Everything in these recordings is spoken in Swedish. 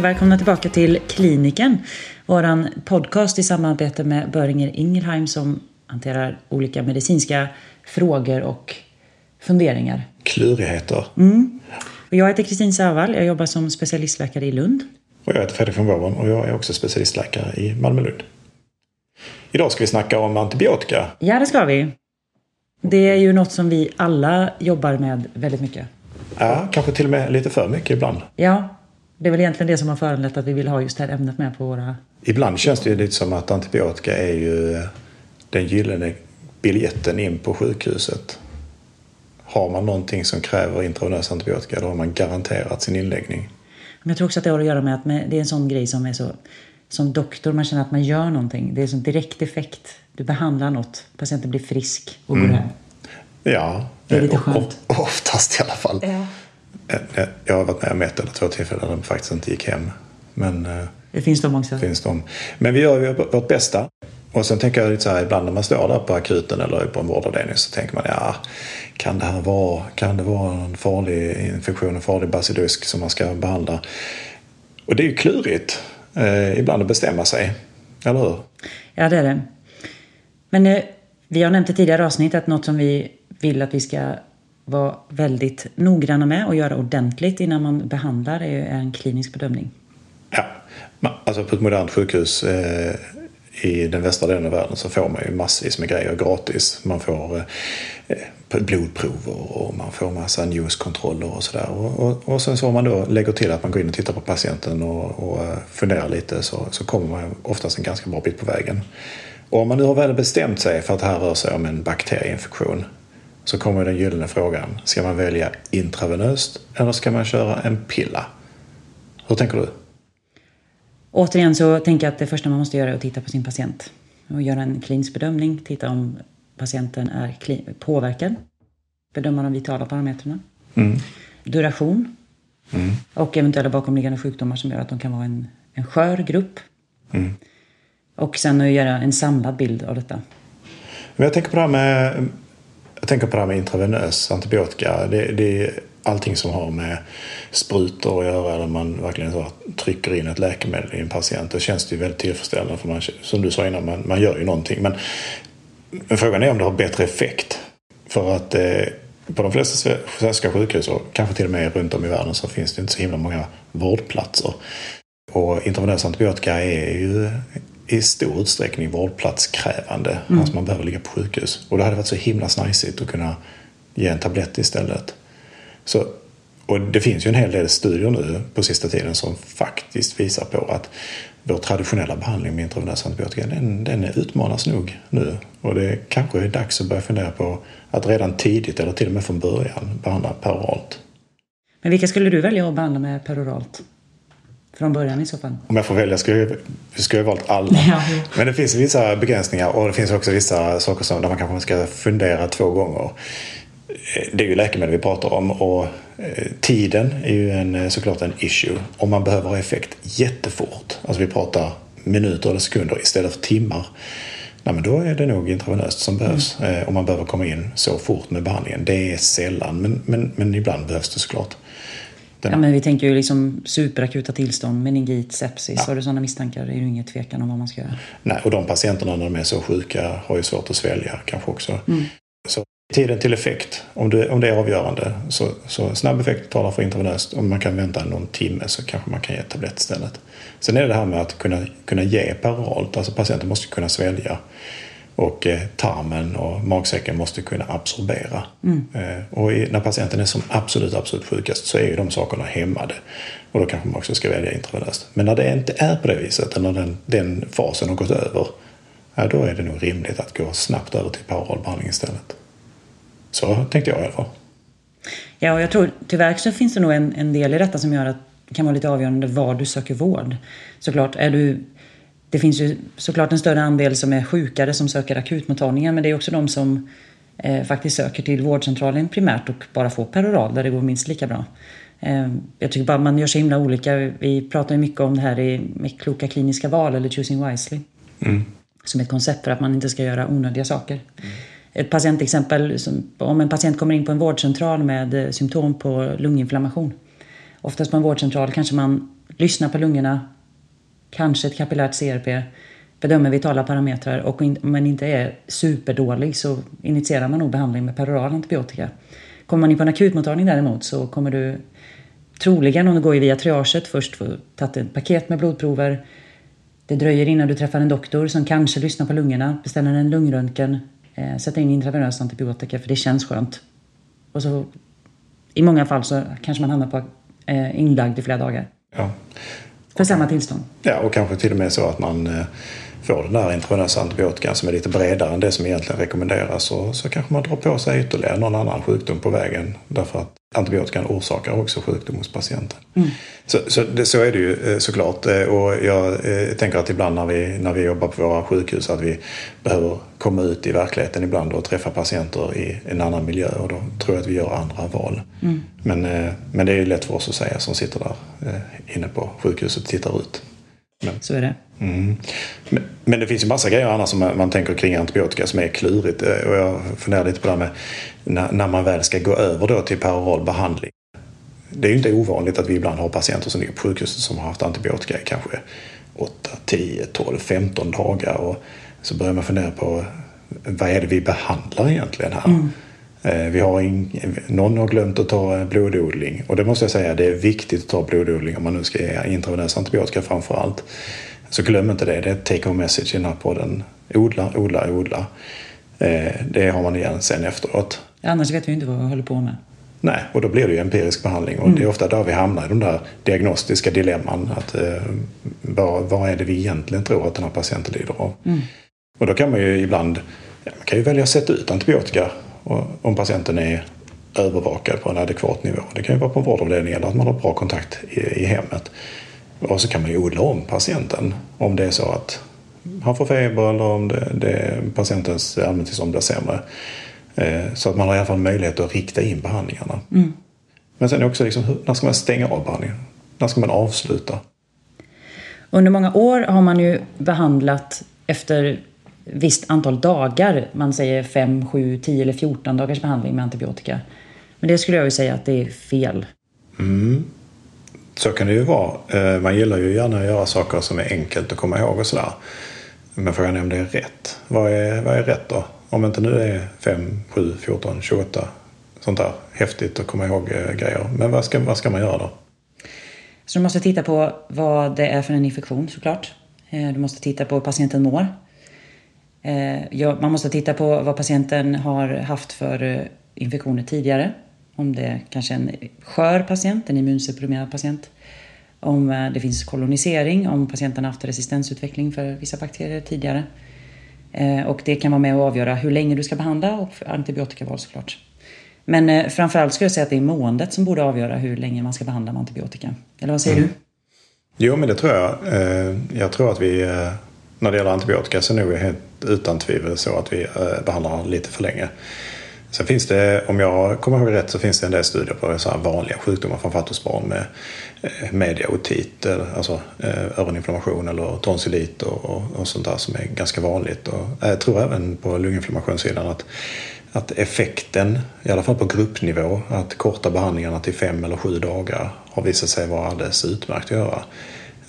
och välkomna tillbaka till Kliniken. Våran podcast i samarbete med Böringer Ingelheim som hanterar olika medicinska frågor och funderingar. Klurigheter. Och jag heter Kristin Särvall, jag jobbar som specialistläkare i Lund. Och jag heter Fredrik von Wåhren och jag är också specialistläkare i Malmö-Lund. Idag ska vi snacka om antibiotika. Ja, det ska vi. Det är ju något som vi alla jobbar med väldigt mycket. Ja, kanske till och med lite för mycket ibland. Ja, det är väl egentligen det som har föranlett att vi vill ha just det här ämnet med på våra... Ibland känns det ju lite som att antibiotika är ju eh, den gyllene biljetten in på sjukhuset. Har man någonting som kräver intravenös antibiotika då har man garanterat sin inläggning. Men jag tror också att det har att göra med att det är en sån grej som är så... Som doktor, man känner att man gör någonting. Det är en direkt effekt. Du behandlar något, patienten blir frisk och går hem. Ja, Det är lite skönt. of- oftast i alla fall. Ja. Jag har varit med om ett eller två tillfällen där de faktiskt inte gick hem. Men eh, Det finns de också. finns de. Men vi gör vårt bästa. Och sen tänker jag lite så här, ibland när man står där på akuten eller på en vårdavdelning så tänker man, ja, kan det här vara, kan det vara en farlig infektion, en farlig basilusk som man ska behandla? Och det är ju klurigt eh, ibland att bestämma sig, eller hur? Ja, det är det. Men eh, vi har nämnt i tidigare avsnitt att något som vi vill att vi ska vara väldigt noggranna med och göra ordentligt innan man behandlar är ju en klinisk bedömning. Ja, alltså på ett modernt sjukhus eh, i den västra delen av världen så får man ju massvis med grejer gratis. Man får eh, eh blodprover och man får massa njurkontroller och sådär. Och, och, och sen så om man då lägger till att man går in och tittar på patienten och, och eh, funderar lite så, så kommer man oftast en ganska bra bit på vägen. Och om man nu har väl bestämt sig för att det här rör sig om en bakterieinfektion så kommer den gyllene frågan. Ska man välja intravenöst eller ska man köra en pilla? Hur tänker du? Återigen så tänker jag att det första man måste göra är att titta på sin patient. Och göra en klinisk bedömning, titta om patienten är påverkad. Bedöma de vitala parametrarna. Duration. Och eventuella bakomliggande sjukdomar som gör att de kan vara en, en skör grupp. Och sen att göra en samlad bild av detta. Men jag tänker på det här med, jag tänker på det här med intravenös antibiotika. Det, det är allting som har med sprutor att göra där man verkligen så trycker in ett läkemedel i en patient. Då känns det ju väldigt tillfredsställande för man, som du sa innan, man, man gör ju någonting. Men, men frågan är om det har bättre effekt. För att eh, på de flesta svenska sjukhus och kanske till och med runt om i världen så finns det inte så himla många vårdplatser. Och intravenös antibiotika är ju i stor utsträckning vårdplatskrävande. Alltså man behöver ligga på sjukhus. Och det hade varit så himla snajsigt att kunna ge en tablett istället. Så, och det finns ju en hel del studier nu på sista tiden som faktiskt visar på att vår traditionella behandling med intravenös antibiotika den, den utmanas nog nu. Och det kanske är dags att börja fundera på att redan tidigt eller till och med från början behandla peroralt. Men vilka skulle du välja att behandla med peroralt? Från början i så fall. Om jag får välja skulle jag, skulle jag valt alla. Ja. Men det finns vissa begränsningar och det finns också vissa saker som, där man kanske ska fundera två gånger. Eh, Det är ju läkemedel vi pratar om och eh, tiden är ju en, eh, såklart en issue. Om man behöver ha effekt jättefort, alltså vi pratar minuter eller sekunder istället för timmar. Nej, men då är det nog intravenöst som behövs. Eh, Om man behöver komma in så fort med behandlingen. Det är sällan, men, men, men ibland behövs det såklart. Den- Ja, men vi tänker ju liksom superakuta tillstånd, meningit, sepsis. Har du sådana misstankar är det ju ingen tvekan om vad man ska göra. Nej, och de patienterna när de är så sjuka har ju svårt att svälja kanske också. Så tiden till effekt, om det, om det är avgörande, så, så snabb effekt talar för intravenöst. Om man kan vänta någon timme så kanske man kan ge tablett istället. Sen är det det här med att kunna, kunna ge peroralt, alltså patienten måste kunna svälja. Och eh, tarmen och magsäcken måste kunna absorbera. Mm. och när patienten är som absolut, absolut sjukast så är ju de sakerna hämmade. Och då kanske man också ska välja intravenöst. Men när det inte är på det viset, eller när den, den fasen har gått över, ja, då är det nog rimligt att gå snabbt över till peroral behandling istället. Så tänkte jag i alla fall. Ja, och jag tror tyvärr så finns det nog en, en del i detta som gör att det kan vara lite avgörande var du söker vård. Såklart är du... Det finns ju såklart en större andel som är sjukare som söker akutmottagningen men det är också de som eh, faktiskt söker till vårdcentralen primärt och bara får peroral där det går minst lika bra. Eh, jag tycker bara man gör så himla olika. Vi pratar ju mycket om det här i, med kloka kliniska val eller choosing wisely. Som ett koncept för att man inte ska göra onödiga saker. Ett patientexempel, som, om en patient kommer in på en vårdcentral med eh, symptom på lunginflammation. Oftast på en vårdcentral kanske man lyssna på lungorna, kanske ett kapillärt CRP, bedömer vitala parametrar och om man inte är superdålig så initierar man nog behandling med peroral antibiotika. Kommer man in på en akutmottagning däremot så kommer du troligen, om du går via triaget, först få tagit ett paket med blodprover. Det dröjer innan du träffar en doktor som kanske lyssnar på lungorna, beställer en lungröntgen, eh, sätter in intravenös antibiotika för det känns skönt. Och så i många fall så kanske man hamnar på eh, inlagd i flera dagar. Ja. För samma tillstånd. Ja, och kanske till och med så att man eh, får den där intravenösa antibiotikan som är lite bredare än det som egentligen rekommenderas. Och så kanske man drar på sig ytterligare någon annan sjukdom på vägen. Därför att antibiotikan orsakar också sjukdom hos patienten. Mm. Så, så, det, så, är det ju eh, såklart. Eh, och jag eh, tänker att ibland när vi, när vi jobbar på våra sjukhus att vi behöver komma ut i verkligheten ibland och träffa patienter i en annan miljö. Och då tror jag att vi gör andra val. Mm. Men, men det är lätt för oss att säga som sitter där inne på sjukhuset och tittar ut. Men, så är det. Mm. Men, men, det finns ju massa grejer annars som man, man, tänker kring antibiotika som är klurigt. Och jag funderar lite på det här med när, när man väl ska gå över då till peroral behandling. Det är ju inte ovanligt att vi ibland har patienter som ligger på sjukhuset som har haft antibiotika i kanske 8, 10, 12, 15 dagar. Och så börjar man fundera på vad är det vi behandlar egentligen här? Mm. Eh, vi har in, någon har glömt att ta blododling och det måste jag säga det är viktigt att ta blododling om man nu ska ge intravenös antibiotika framför allt. Så glöm inte det, det är ett take home message i den här podden. Odla, odla, odla. Eh, det har man igen sen efteråt. Annars vet vi inte vad vi håller på med. Nej, och då blir det ju empirisk behandling och mm. det är ofta där vi hamnar i de där diagnostiska dilemman. Att, eh, vad, vad är det vi egentligen tror att den här patienten lider av? Mm. Och då kan man ju ibland man kan ju välja att sätta ut antibiotika om patienten är övervakad på en adekvat nivå. Det kan ju vara på en vårdavdelning eller att man har bra kontakt i, i hemmet. Och så kan man ju odla om patienten om det är så att han får feber eller om det, det patientens allmäntillstånd blir sämre. Eh, så att man har i alla fall möjlighet att rikta in behandlingarna. Mm. Men sen också, liksom, när ska man stänga av behandlingen? När ska man avsluta? Under många år har man ju behandlat efter visst antal dagar. Man säger 5, 7, 10 eller 14 dagars behandling med antibiotika. Men det skulle jag ju säga att det är fel. Mm. Så kan det ju vara. Eh, man gillar ju gärna att göra saker som är enkelt att komma ihåg och sådär. Men frågan är om det är rätt. Vad är, vad är rätt då? Om inte nu är 5, 7, 14, 28 sånt där häftigt att komma ihåg eh, grejer. Men vad ska, vad ska man göra då? Så du måste titta på vad det är för en infektion såklart. Eh, du måste titta på hur patienten mår. Man måste titta på vad patienten har haft för infektioner tidigare. Om det kanske är en skör patient, en immunsupprimerad patient. Om eh, det finns kolonisering, om patienten haft resistensutveckling för vissa bakterier tidigare. Eh, och det kan vara med att avgöra hur länge du ska behandla och antibiotikaval såklart. Men eh, framförallt skulle jag säga att det är måendet som borde avgöra hur länge man ska behandla med antibiotika. Eller vad säger mm. du? Jo, men det tror jag. Jag tror att vi, när det gäller antibiotika så är det helt utan tvivel så att vi eh, behandlar lite för länge. Sen finns det, om jag kommer ihåg rätt, så finns det en del studier på så vanliga sjukdomar, framförallt hos barn med eh, mediaotit, alltså eh, öroninflammation eller tonsillit och, och, och, sånt där som är ganska vanligt. Och jag tror även på lunginflammationssidan att, att effekten, i alla fall på gruppnivå, att korta behandlingarna till fem eller sju dagar har visat sig vara alldeles utmärkt att göra.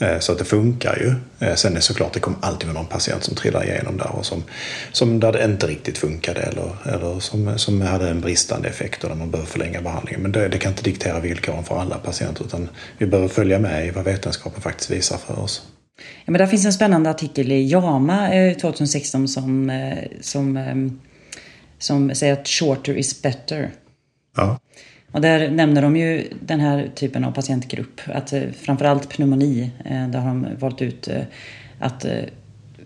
Eh, så att det funkar ju. Eh, sen är det såklart, det kommer alltid vara någon patient som trillar igenom där och som, som där det inte riktigt funkade eller, eller som, som hade en bristande effekt och där man behöver förlänga behandlingen. Men det, det kan inte diktera villkoren för alla patienter utan vi behöver följa med i vad vetenskapen faktiskt visar för oss. Ja, men där finns en spännande artikel i JAMA 2016 eh, som, som, som säger att shorter is better. Ja. Och där nämner de ju den här typen av patientgrupp. Att eh, framförallt pneumoni, eh, där har de valt ut eh, att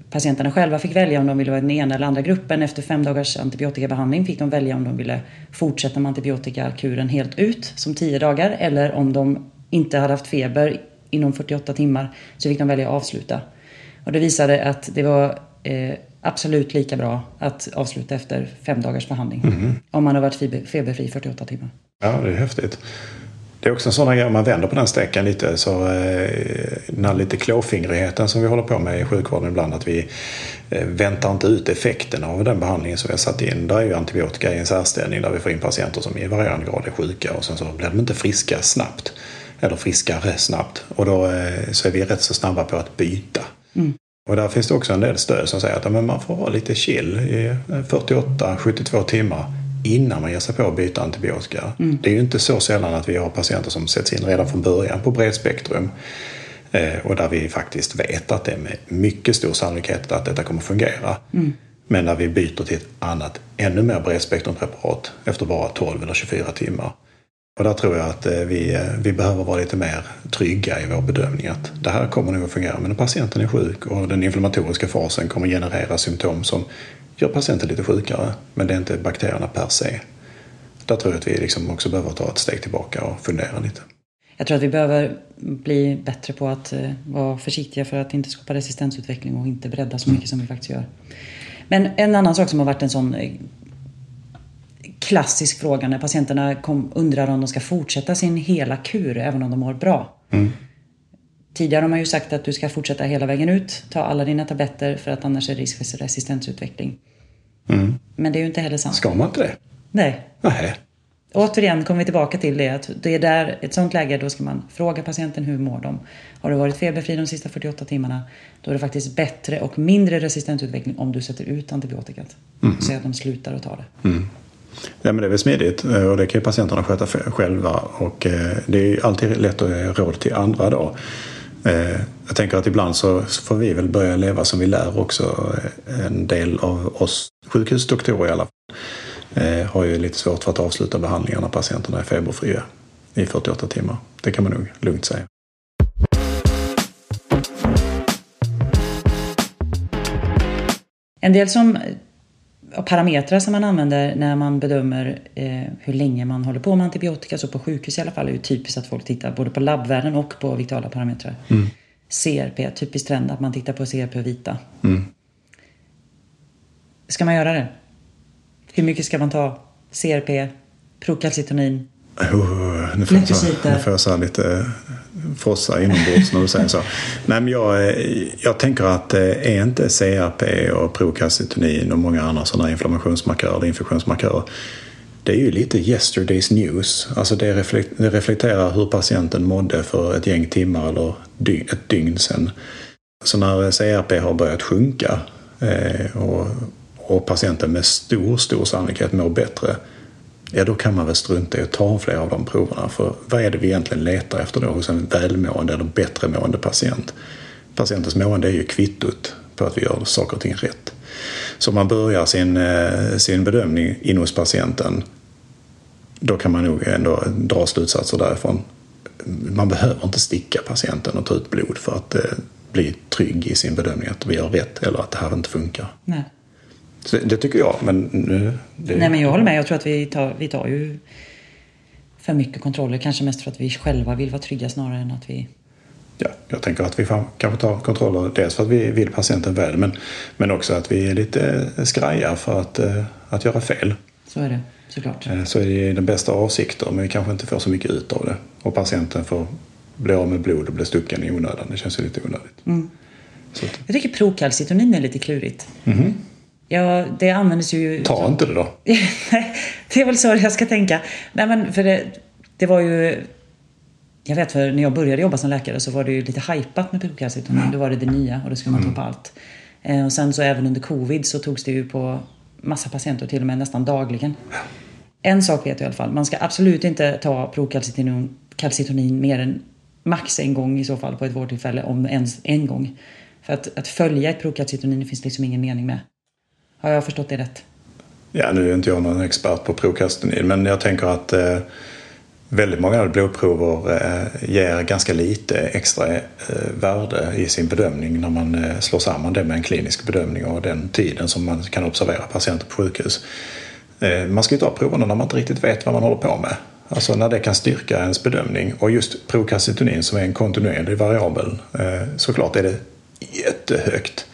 patienterna själva fick välja om de ville vara i den ena eller andra gruppen. Efter fem dagars antibiotikabehandling fick de välja om de ville fortsätta med antibiotikakuren helt ut, som tio dagar, eller om de inte hade haft feber inom 48 timmar så fick de välja att avsluta. Och det visade att det var eh, absolut lika bra att avsluta efter fem dagars behandling. Mm. Om man har varit feberfri 48 timmar. Ja, det är häftigt. Det är också en sån grej, om man vänder på den steken lite, så eh, den här lite klåfingrigheten som vi håller på med i sjukvården ibland, att vi eh, väntar inte ut effekten av den behandlingen som vi har satt in. Där är ju antibiotika i en särställning där vi får in patienter som i varierande grad är sjuka och sen så blir de inte friska snabbt. eller friskare snabbt. Och då eh, så är vi rätt så snabba på att byta. Mm. Och där finns det också en del stöd som säger att men man får ha lite chill i 48-72 timmar innan man ger sig på att byta antibiotika. Mm. Det är ju inte så sällan att vi har patienter som sätts in redan från början på bredspektrum. Eh, och där vi faktiskt vet att det är med mycket stor sannolikhet att detta kommer fungera. Mm. Men när vi byter till ett annat, ännu mer bredspektrumpreparat efter bara 12 eller 24 timmar. Och där tror jag att eh, vi, eh, vi behöver vara lite mer trygga i vår bedömning att det här kommer nog att fungera. Men när patienten är sjuk och den inflammatoriska fasen kommer generera symptom som gör patienten lite sjukare. Men det är inte bakterierna per se. Där tror jag att vi liksom också behöver ta ett steg tillbaka och fundera lite. Jag tror att vi behöver bli bättre på att eh, vara försiktiga för att inte skapa resistensutveckling och inte bredda så mycket som vi faktiskt gör. Men en annan sak som har varit en sån klassisk fråga när patienterna kom, undrar om de ska fortsätta sin hela kur även om de mår bra. Mm. Tidigare har man ju sagt att du ska fortsätta hela vägen ut, ta alla dina tabletter för att annars är det risk för resistensutveckling. Mm. Men det är ju inte heller sant. Ska man inte det? Nej. Nej. Återigen kommer vi tillbaka till det att det är där, ett sånt läge, då ska man fråga patienten hur mår de? Har du varit feberfri de sista 48 timmarna, då är det faktiskt bättre och mindre resistensutveckling om du sätter ut antibiotikat. Mm. Så att de slutar att ta det. Mm. Ja, men det är väl smidigt eh, och det kan ju patienterna sköta själva och eh, det är alltid lätt att ge råd till andra då. Eh, jag tänker att ibland så får vi väl börja leva som vi lär också. En del av oss sjukhusdoktorer i alla fall har ju lite svårt för att avsluta behandlingarna. när patienterna är feberfria i 48 timmar. Det kan man nog lugnt säga. En del som parametrar som man använder när man bedömer eh, hur länge man håller på med antibiotika, så på sjukhus i alla fall, är ju typiskt att folk tittar både på labbvärden och på vitala parametrar. Mm. CRP, typiskt trend att man tittar på CRP vita. Mm. Ska man göra det? Hur mycket ska man ta? CRP, prokalcitonin? Oh, nu, får jag nu får jag så lite frossa inombords när du säger så. Nej, men jag, jag tänker att är inte CRP och prokalcitonin och många andra sådana inflammationsmarkörer, infektionsmarkörer, det är ju lite yesterday's news. Alltså det, reflekterar hur patienten mådde för ett gäng timmar eller ett dygn sedan. Så när CRP har börjat sjunka eh, och, och patienten med stor, stor sannolikhet mår bättre ja då kan man väl strunta i att ta flera av de proverna. För vad är det vi egentligen letar efter då hos en välmående eller bättre mående patient? Patientens mående är ju kvittot på att vi gör saker och ting rätt. Så om man börjar sin, eh, sin bedömning in hos patienten då kan man nog ändå dra slutsatser därifrån. Man behöver inte sticka patienten och ta ut blod för att eh, bli trygg i sin bedömning att vi gör rätt eller att det här inte funkar. Nej. Så det tycker jag, men nu... Det... Nej, men jag håller med. Jag tror att vi tar, vi tar ju för mycket kontroller. Kanske mest för att vi själva vill vara trygga snarare än att vi... Ja, jag tänker att vi kanske tar kontroller dels för att vi vill patienten väl men, men också att vi är lite skraja för att, eh, att göra fel. Så är det, såklart. Eh, så är det den bästa avsikter men vi kanske inte får så mycket ut av det. Och patienten får bli av med blod och bli stucken i onödan. Det känns ju lite onödigt. Mm. Så. Jag tycker prokalcitonin är lite klurigt. Mm. Ja, det användes ju... Ta inte det då. det är väl så jag ska tänka. Nej, men för det, det var ju... Jag vet för när jag började jobba som läkare så var det ju lite hajpat med prokalcitonin. Mm. Då var det det nya och det skulle man ta på mm. allt. Eh, och sen så även under covid så togs det ju på massa patienter till och med nästan dagligen. En sak vet jag i alla fall. Man ska absolut inte ta prokalcitonin mer än max en gång i så fall på ett vårdtillfälle, om ens en gång. För att, att följa ett prokalcitonin finns liksom ingen mening med. Har jag förstått det rätt? Ja, nu är inte jag någon expert på prokrastinin, men jag tänker att eh, väldigt många blodprover eh, ger ganska lite extra eh, värde i sin bedömning när man eh, slår samman det med en klinisk bedömning och den tiden som man kan observera patienter på sjukhus. Eh, man ska ju ta proverna när man inte riktigt vet vad man håller på med. Alltså när det kan styrka ens bedömning. Och just prokalcitonin som är en kontinuerlig variabel, eh, såklart är det jättehögt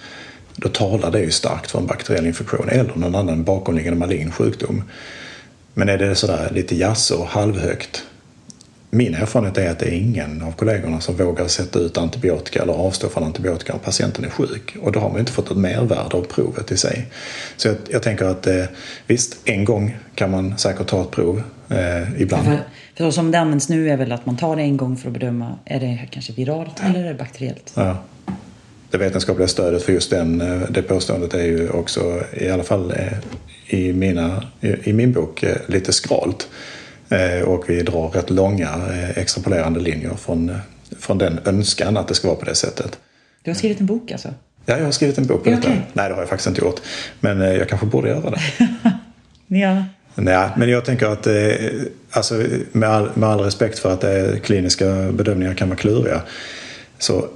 då talar det ju starkt för en bakteriell infektion eller någon annan bakomliggande malign sjukdom. Men är det sådär lite jass och halvhögt min erfarenhet är att det är ingen av kollegorna som vågar sätta ut antibiotika eller avstå från antibiotika om patienten är sjuk. Och då har man inte fått ett mervärde av provet i sig. Så jag, jag tänker att eh, visst, en gång kan man säkert ta ett prov eh, ibland. För, för som det används nu är väl att man tar det en gång för att bedöma, är det kanske viralt eller är det bakteriellt? Ja. Det vetenskapliga stödet för just den, eh, det påståendet är ju också, i alla fall eh, i, mina, i min bok, eh, lite skralt. Och vi drar rätt långa extrapolerande linjer från, från den önskan att det ska vara på det sättet. Du har skrivit en bok alltså? Ja, jag har skrivit en bok på detta. Okay. Nej, det har jag faktiskt inte gjort. Men jag kanske borde göra det. ja. Nej, men jag tänker att alltså, med, all, med all respekt för att kliniska bedömningar kan vara kluriga så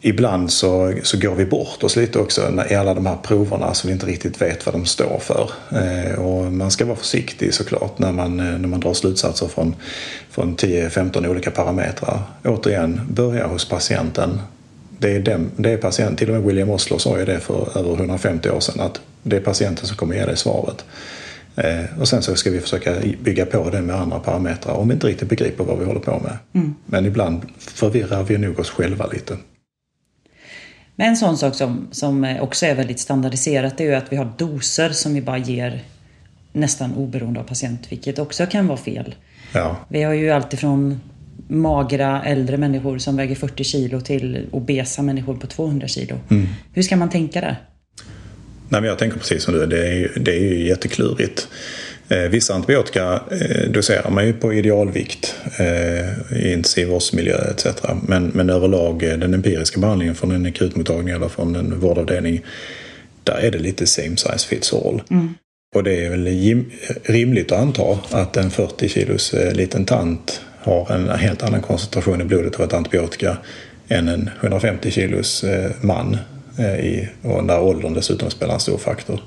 ibland så, så går vi bort oss lite också i alla de här proverna så vi inte riktigt vet vad de står för. Eh, och man ska vara försiktig såklart när man, eh, när man drar slutsatser från, från 10-15 olika parametrar. Återigen, börja hos patienten. Det är, dem, det är patienten, till och med William Oslo sa ju det för över 150 år sedan att det är patienten som kommer ge dig svaret. Eh, och sen så ska vi försöka bygga på det med andra parametrar om vi inte riktigt begriper vad vi håller på med. Mm. Men ibland förvirrar vi nog oss själva lite. Men en sån sak som, som också är väldigt standardiserat är ju att vi har doser som vi bara ger nästan oberoende av patient, vilket också kan vara fel. Ja. Vi har ju alltifrån magra äldre människor som väger 40 kilo till obesa människor på 200 kilo. Mm. Hur ska man tänka där? Nej, men jag tänker precis som du, det är, det är ju jätteklurigt. Eh, vissa antibiotika eh, doserar man ju på idealvikt eh, i intensivvårdsmiljö etc. Men, men överlag den empiriska behandlingen från en akutmottagning eller från en vårdavdelning där är det lite same size fits all. Mm. Och det är väl rimligt att anta att en 40 kilos liten tant har en helt annan koncentration i blodet av ett antibiotika än en 150 kilos man. I, och där åldern dessutom spelar en stor faktor.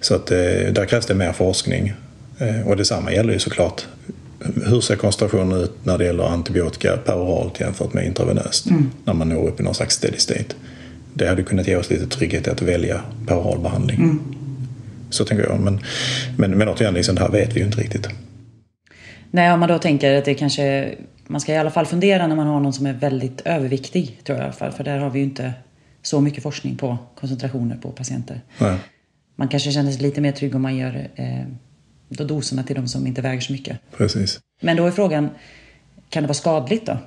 Så att, där krävs det mer forskning och detsamma gäller ju såklart hur ser koncentrationen ut när det gäller antibiotika peroralt jämfört med intravenöst mm. när man når upp i någon slags steady state. Det hade kunnat ge oss lite trygghet i att välja peroral behandling. Mm. Så tänker jag. Men, men, men återigen, liksom, det här vet vi ju inte riktigt. Nej, om man då tänker att det kanske... Man ska i alla fall fundera när man har någon som är väldigt överviktig, tror jag i alla fall. För där har vi ju inte så mycket forskning på koncentrationer på patienter. Nej. Man kanske känner sig lite mer trygg om man gör eh, då doserna till de som inte väger så mycket. Precis. Men då är frågan, kan det vara skadligt då?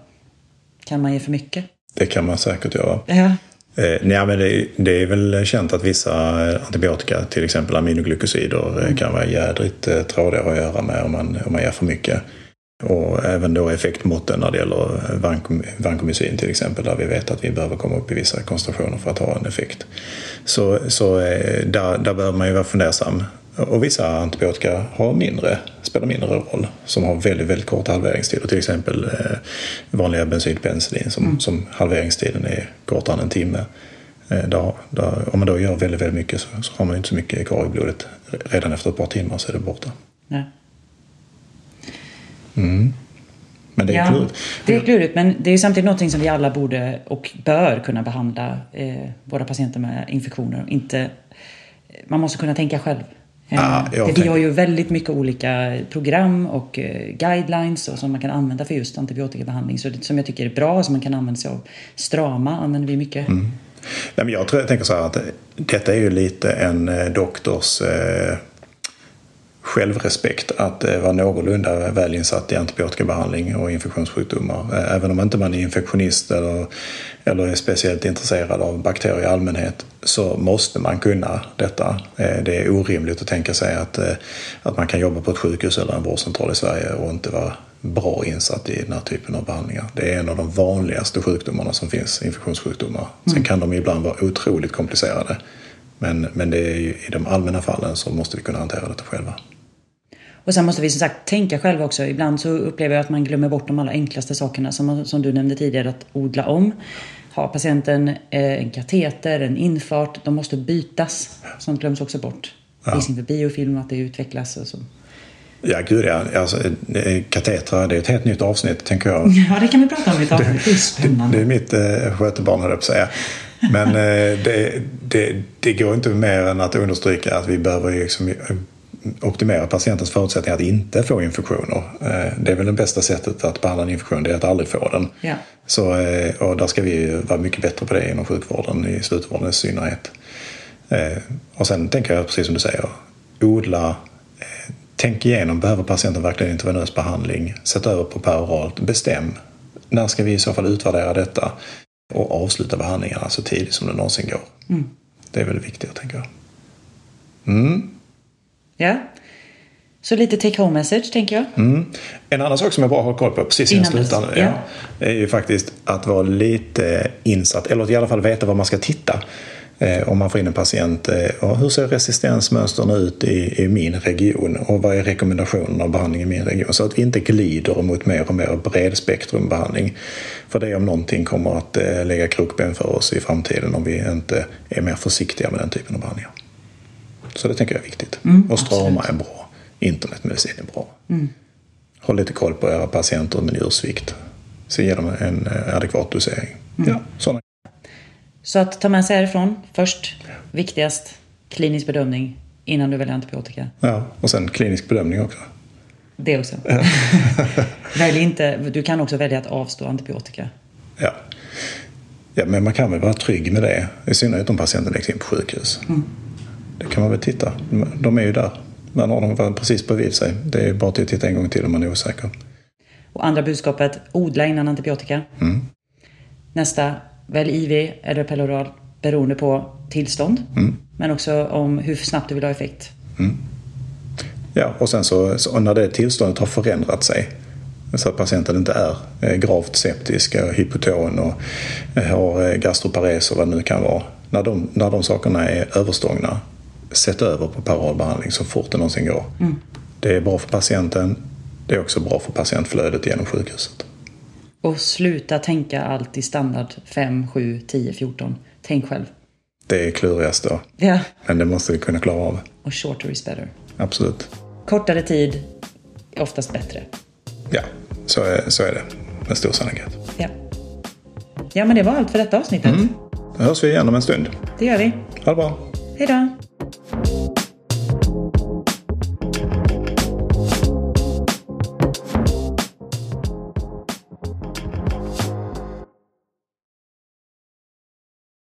Kan man ge för mycket? Det kan man säkert göra. Ja. Eh, nej, men det, det, är väl känt att vissa antibiotika, till exempel aminoglycosider, eh, mm. kan vara jädrigt eh, trådiga att göra med om man, om man ger för mycket. Och även då effektmåtten när det gäller vancomycin till exempel, där vi vet att vi behöver komma upp i vissa koncentrationer för att ha en effekt. Så, så eh, där, där behöver man ju vara fundersam. Och vissa antibiotika har mindre, spelar mindre roll, som har väldigt, väldigt kort halveringstid. till exempel eh, vanliga bensylpenicillin som, mm. som halveringstiden är kortare än en timme. Eh, där, där, om man då gör väldigt, väldigt mycket så, så har man inte så mycket kvar i blodet. Redan efter ett par timmar så är det borta. Nej. Mm. Men det är ja, klurigt. Det är klurigt, men det är samtidigt något som vi alla borde och bör kunna behandla eh, våra patienter med infektioner. Inte, man måste kunna tänka själv. Ah, vi har ju väldigt mycket olika program och eh, guidelines och som man kan använda för just antibiotikabehandling. Så det, som jag tycker är bra, som man kan använda sig av. Strama använder vi mycket. Mm. Nej, men jag, tror, jag tänker så här att detta är ju lite en eh, doktors eh, självrespekt att eh, vara någorlunda väl insatt i antibiotikabehandling och infektionssjukdomar. Eh, även om inte man är infektionist eller, eller är speciellt intresserad av bakterier i allmänhet så måste man kunna detta. Eh, det är orimligt att tänka sig att, att man kan jobba på ett sjukhus eller en vårdcentral i Sverige och inte vara bra insatt i den här typen av behandlingar. Det är en av de vanligaste sjukdomarna som finns, infektionssjukdomar. Sen mm. kan de ibland vara otroligt komplicerade. Men, men det är i de allmänna fallen så måste vi kunna hantera detta själva. Och sen måste vi som sagt tänka själva också. Ibland så upplever jag att man glömmer bort de allra enklaste sakerna som, som du nämnde tidigare, att odla om. Har patienten eh, en kateter, en infart, de måste bytas. Sånt glöms också bort. Ja. Risken för biofilm, att det utvecklas och så. Ja, gud ja. Alltså, katetrar, det är ett helt nytt avsnitt, tänker jag. Ja, det kan vi prata om i ett avsnitt. Det är spännande. Det, det är mitt eh, skötebarn, höll jag på att säga. Men eh, det, det, det, går inte mer än att understryka att vi behöver liksom optimera patientens förutsättningar att inte få infektioner. Eh, det är väl det bästa sättet att behandla en infektion, det är att aldrig få den. Ja. Så, eh, och där ska vi vara mycket bättre på det inom sjukvården, i slutvården i synnerhet. Eh, och sen tänker jag, precis som du säger, odla Tänk igenom, behöver patienten verkligen intravenös behandling? Sätt över på peroralt. Bestäm. När ska vi i så fall utvärdera detta? Och avsluta behandlingarna så tidigt som det någonsin går. Mm. Det är väldigt viktigt, tänker jag. Mm. Ja. Så lite take home message, tänker jag. Mm. En annan sak som jag bara har koll på precis innan slutar ja. är ju faktiskt att vara lite insatt, eller i alla fall veta var man ska titta. Eh, om man får in en patient. Eh, hur ser resistensmönstren ut i, i, min region och vad är rekommendationerna av behandling i min region? Så att vi inte glider mot mer och mer bredspektrumbehandling. För det om någonting kommer att eh, lägga krokben för oss i framtiden om vi inte är mer försiktiga med den typen av behandlingar. Så det tänker jag är viktigt. Mm, och strama är bra. Internetmedicin är bra. Mm. Håll lite koll på era patienter med njursvikt. Så ge dem en adekvat dosering. Mm. Ja, sådana så att ta med sig härifrån först, viktigast, klinisk bedömning innan du väljer antibiotika. Ja, och sen klinisk bedömning också. Det också. Välj inte, du kan också välja att avstå antibiotika. Ja. ja, men man kan väl vara trygg med det. I synnerhet om patienten läggs in på sjukhus. Mm. Det kan man väl titta. De är ju där. Man har dem precis bredvid sig. Det är bara att titta en gång till om man är osäker. Och andra budskapet, odla innan antibiotika. Mm. Nästa, Välj IV eller peloral beroende på tillstånd. Mm. Men också om hur snabbt du vill ha effekt. Mm. Ja, och sen så, så, när det tillståndet har förändrat sig så att patienten inte är eh, gravt septisk, hypoton och eh, har eh, gastropares och vad det nu kan vara. När de, när de sakerna är överstångna, sätt över på paralbehandling så fort det någonsin går. Mm. Det är bra för patienten, det är också bra för patientflödet genom sjukhuset. Och sluta tänka allt i standard 5, 7, 10, 14. Tänk själv. Det är klurigast då. Ja. Men det måste vi kunna klara av. Och shorter is better. Absolut. Kortare tid är oftast bättre. Ja, så är, så är det med stor sannolikhet. Ja. ja, men det var allt för detta avsnittet. Mm. Då hörs vi igen om en stund. Det gör vi. Ha det bra. Hej då.